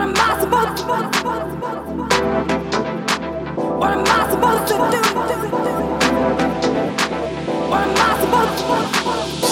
What am I supposed to do? What am I supposed to do? What am I supposed to do?